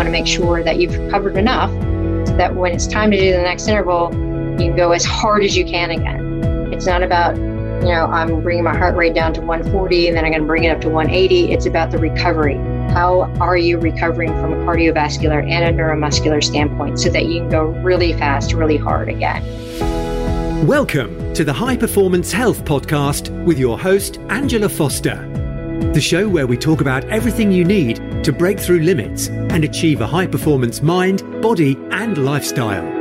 want to make sure that you've recovered enough so that when it's time to do the next interval, you can go as hard as you can again. It's not about, you know, I'm bringing my heart rate down to 140 and then I'm going to bring it up to 180. It's about the recovery. How are you recovering from a cardiovascular and a neuromuscular standpoint so that you can go really fast, really hard again? Welcome to the High Performance Health Podcast with your host, Angela Foster. The show where we talk about everything you need to break through limits and achieve a high performance mind, body, and lifestyle.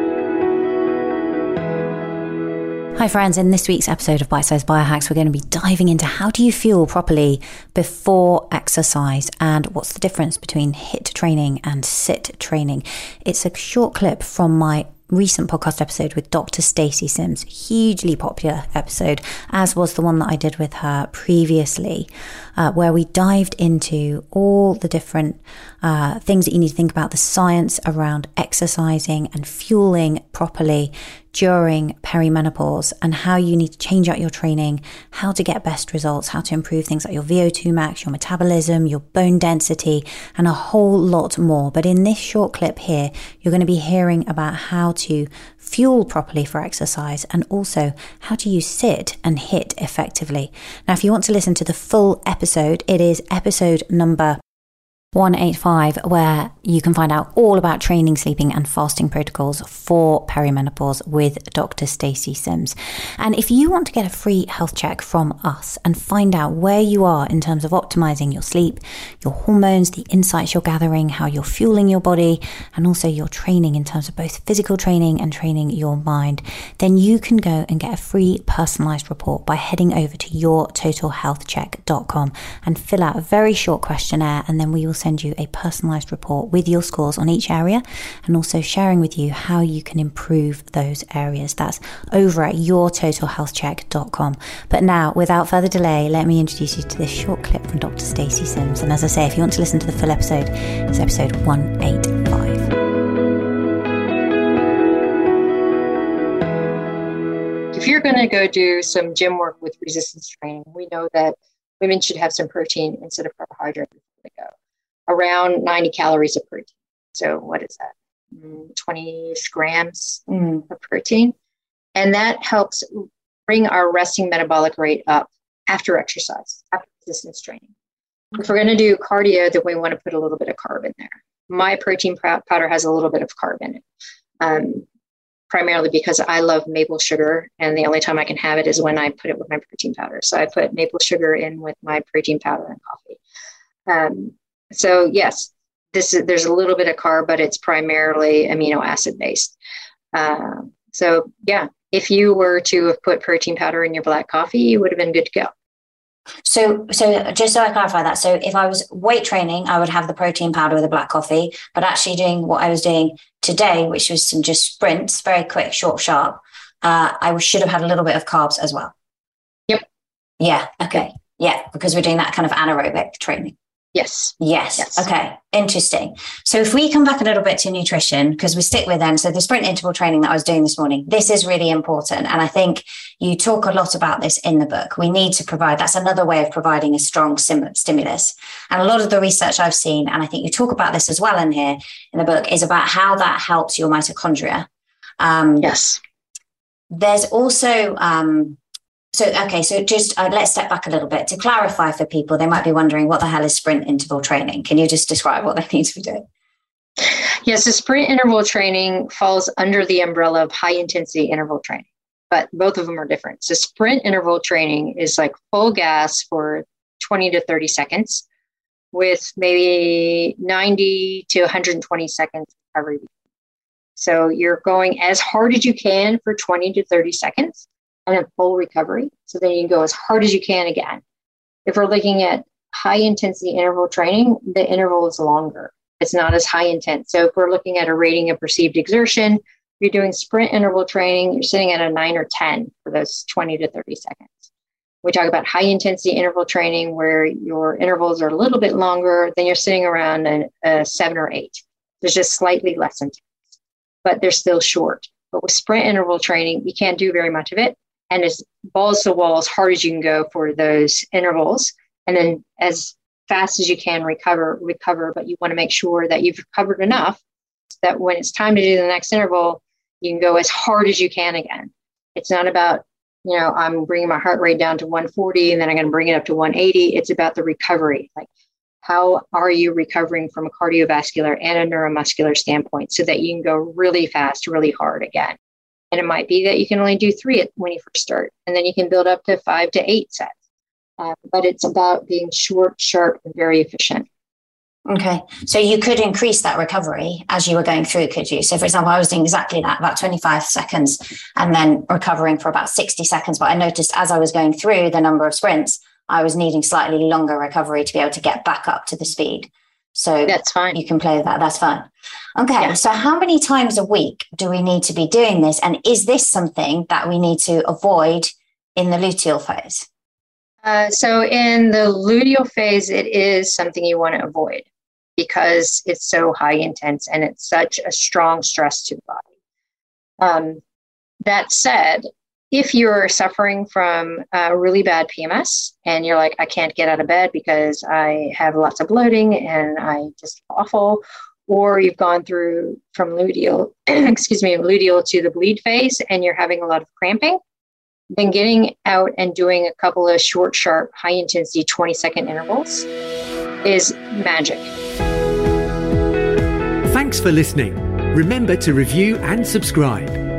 Hi, friends. In this week's episode of Bite Size Biohacks, we're going to be diving into how do you fuel properly before exercise and what's the difference between HIT training and sit training. It's a short clip from my recent podcast episode with Dr. Stacy Sims, hugely popular episode, as was the one that I did with her previously, uh, where we dived into all the different uh, things that you need to think about the science around exercising and fueling properly during perimenopause and how you need to change out your training, how to get best results, how to improve things like your VO2 max, your metabolism, your bone density, and a whole lot more. But in this short clip here, you're going to be hearing about how to fuel properly for exercise and also how to use sit and hit effectively. Now, if you want to listen to the full episode, it is episode number 185, where you can find out all about training, sleeping, and fasting protocols for perimenopause with Dr. Stacy Sims. And if you want to get a free health check from us and find out where you are in terms of optimizing your sleep, your hormones, the insights you're gathering, how you're fueling your body, and also your training in terms of both physical training and training your mind, then you can go and get a free personalized report by heading over to yourtotalhealthcheck.com and fill out a very short questionnaire, and then we will send you a personalized report with your scores on each area and also sharing with you how you can improve those areas. That's over at yourtotalhealthcheck.com. But now, without further delay, let me introduce you to this short clip from Dr. Stacy Sims. And as I say, if you want to listen to the full episode, it's episode 185. If you're going to go do some gym work with resistance training, we know that women should have some protein instead of carbohydrate before they go around 90 calories of protein. So, what is that? Mm, 20 grams mm. of protein. And that helps bring our resting metabolic rate up after exercise, after resistance training. If we're going to do cardio, then we want to put a little bit of carb in there. My protein powder has a little bit of carb in it, um, primarily because I love maple sugar, and the only time I can have it is when I put it with my protein powder. So I put maple sugar in with my protein powder and coffee. Um, so yes, this is there's a little bit of carb, but it's primarily amino acid based. Uh, so yeah, if you were to have put protein powder in your black coffee, you would have been good to go. So, so just so I clarify that, so if I was weight training, I would have the protein powder with the black coffee, but actually doing what I was doing today, which was some just sprints, very quick, short, sharp, uh, I should have had a little bit of carbs as well. Yep. Yeah. Okay. Yeah, because we're doing that kind of anaerobic training. Yes. yes. Yes. Okay. Interesting. So if we come back a little bit to nutrition, because we stick with them. So the sprint interval training that I was doing this morning, this is really important. And I think you talk a lot about this in the book. We need to provide, that's another way of providing a strong sim- stimulus. And a lot of the research I've seen, and I think you talk about this as well in here in the book, is about how that helps your mitochondria. Um, yes. There's also, um, so, okay, so just uh, let's step back a little bit to clarify for people. They might be wondering what the hell is sprint interval training? Can you just describe what they need to be doing? Yes, so sprint interval training falls under the umbrella of high intensity interval training, but both of them are different. So, sprint interval training is like full gas for 20 to 30 seconds with maybe 90 to 120 seconds recovery. So, you're going as hard as you can for 20 to 30 seconds and a full recovery. So then you can go as hard as you can again. If we're looking at high intensity interval training, the interval is longer. It's not as high intense. So if we're looking at a rating of perceived exertion, you're doing sprint interval training, you're sitting at a nine or 10 for those 20 to 30 seconds. We talk about high intensity interval training where your intervals are a little bit longer, then you're sitting around a, a seven or eight. There's just slightly less intense, but they're still short. But with sprint interval training, you can't do very much of it and as balls to the wall as hard as you can go for those intervals. And then as fast as you can recover, recover, but you want to make sure that you've recovered enough that when it's time to do the next interval, you can go as hard as you can again. It's not about, you know, I'm bringing my heart rate down to 140 and then I'm going to bring it up to 180. It's about the recovery. Like, how are you recovering from a cardiovascular and a neuromuscular standpoint so that you can go really fast, really hard again? And it might be that you can only do three when you first start, and then you can build up to five to eight sets. Uh, but it's about being short, sharp, and very efficient. Okay. So you could increase that recovery as you were going through, could you? So, for example, I was doing exactly that, about 25 seconds, and then recovering for about 60 seconds. But I noticed as I was going through the number of sprints, I was needing slightly longer recovery to be able to get back up to the speed. So that's fine. You can play with that. That's fine. Okay. Yeah. So, how many times a week do we need to be doing this? And is this something that we need to avoid in the luteal phase? Uh, so, in the luteal phase, it is something you want to avoid because it's so high intense and it's such a strong stress to the body. Um, that said, if you're suffering from a really bad PMS and you're like, I can't get out of bed because I have lots of bloating and I just awful, or you've gone through from luteal, excuse me, luteal to the bleed phase and you're having a lot of cramping, then getting out and doing a couple of short, sharp, high intensity 20 second intervals is magic. Thanks for listening. Remember to review and subscribe.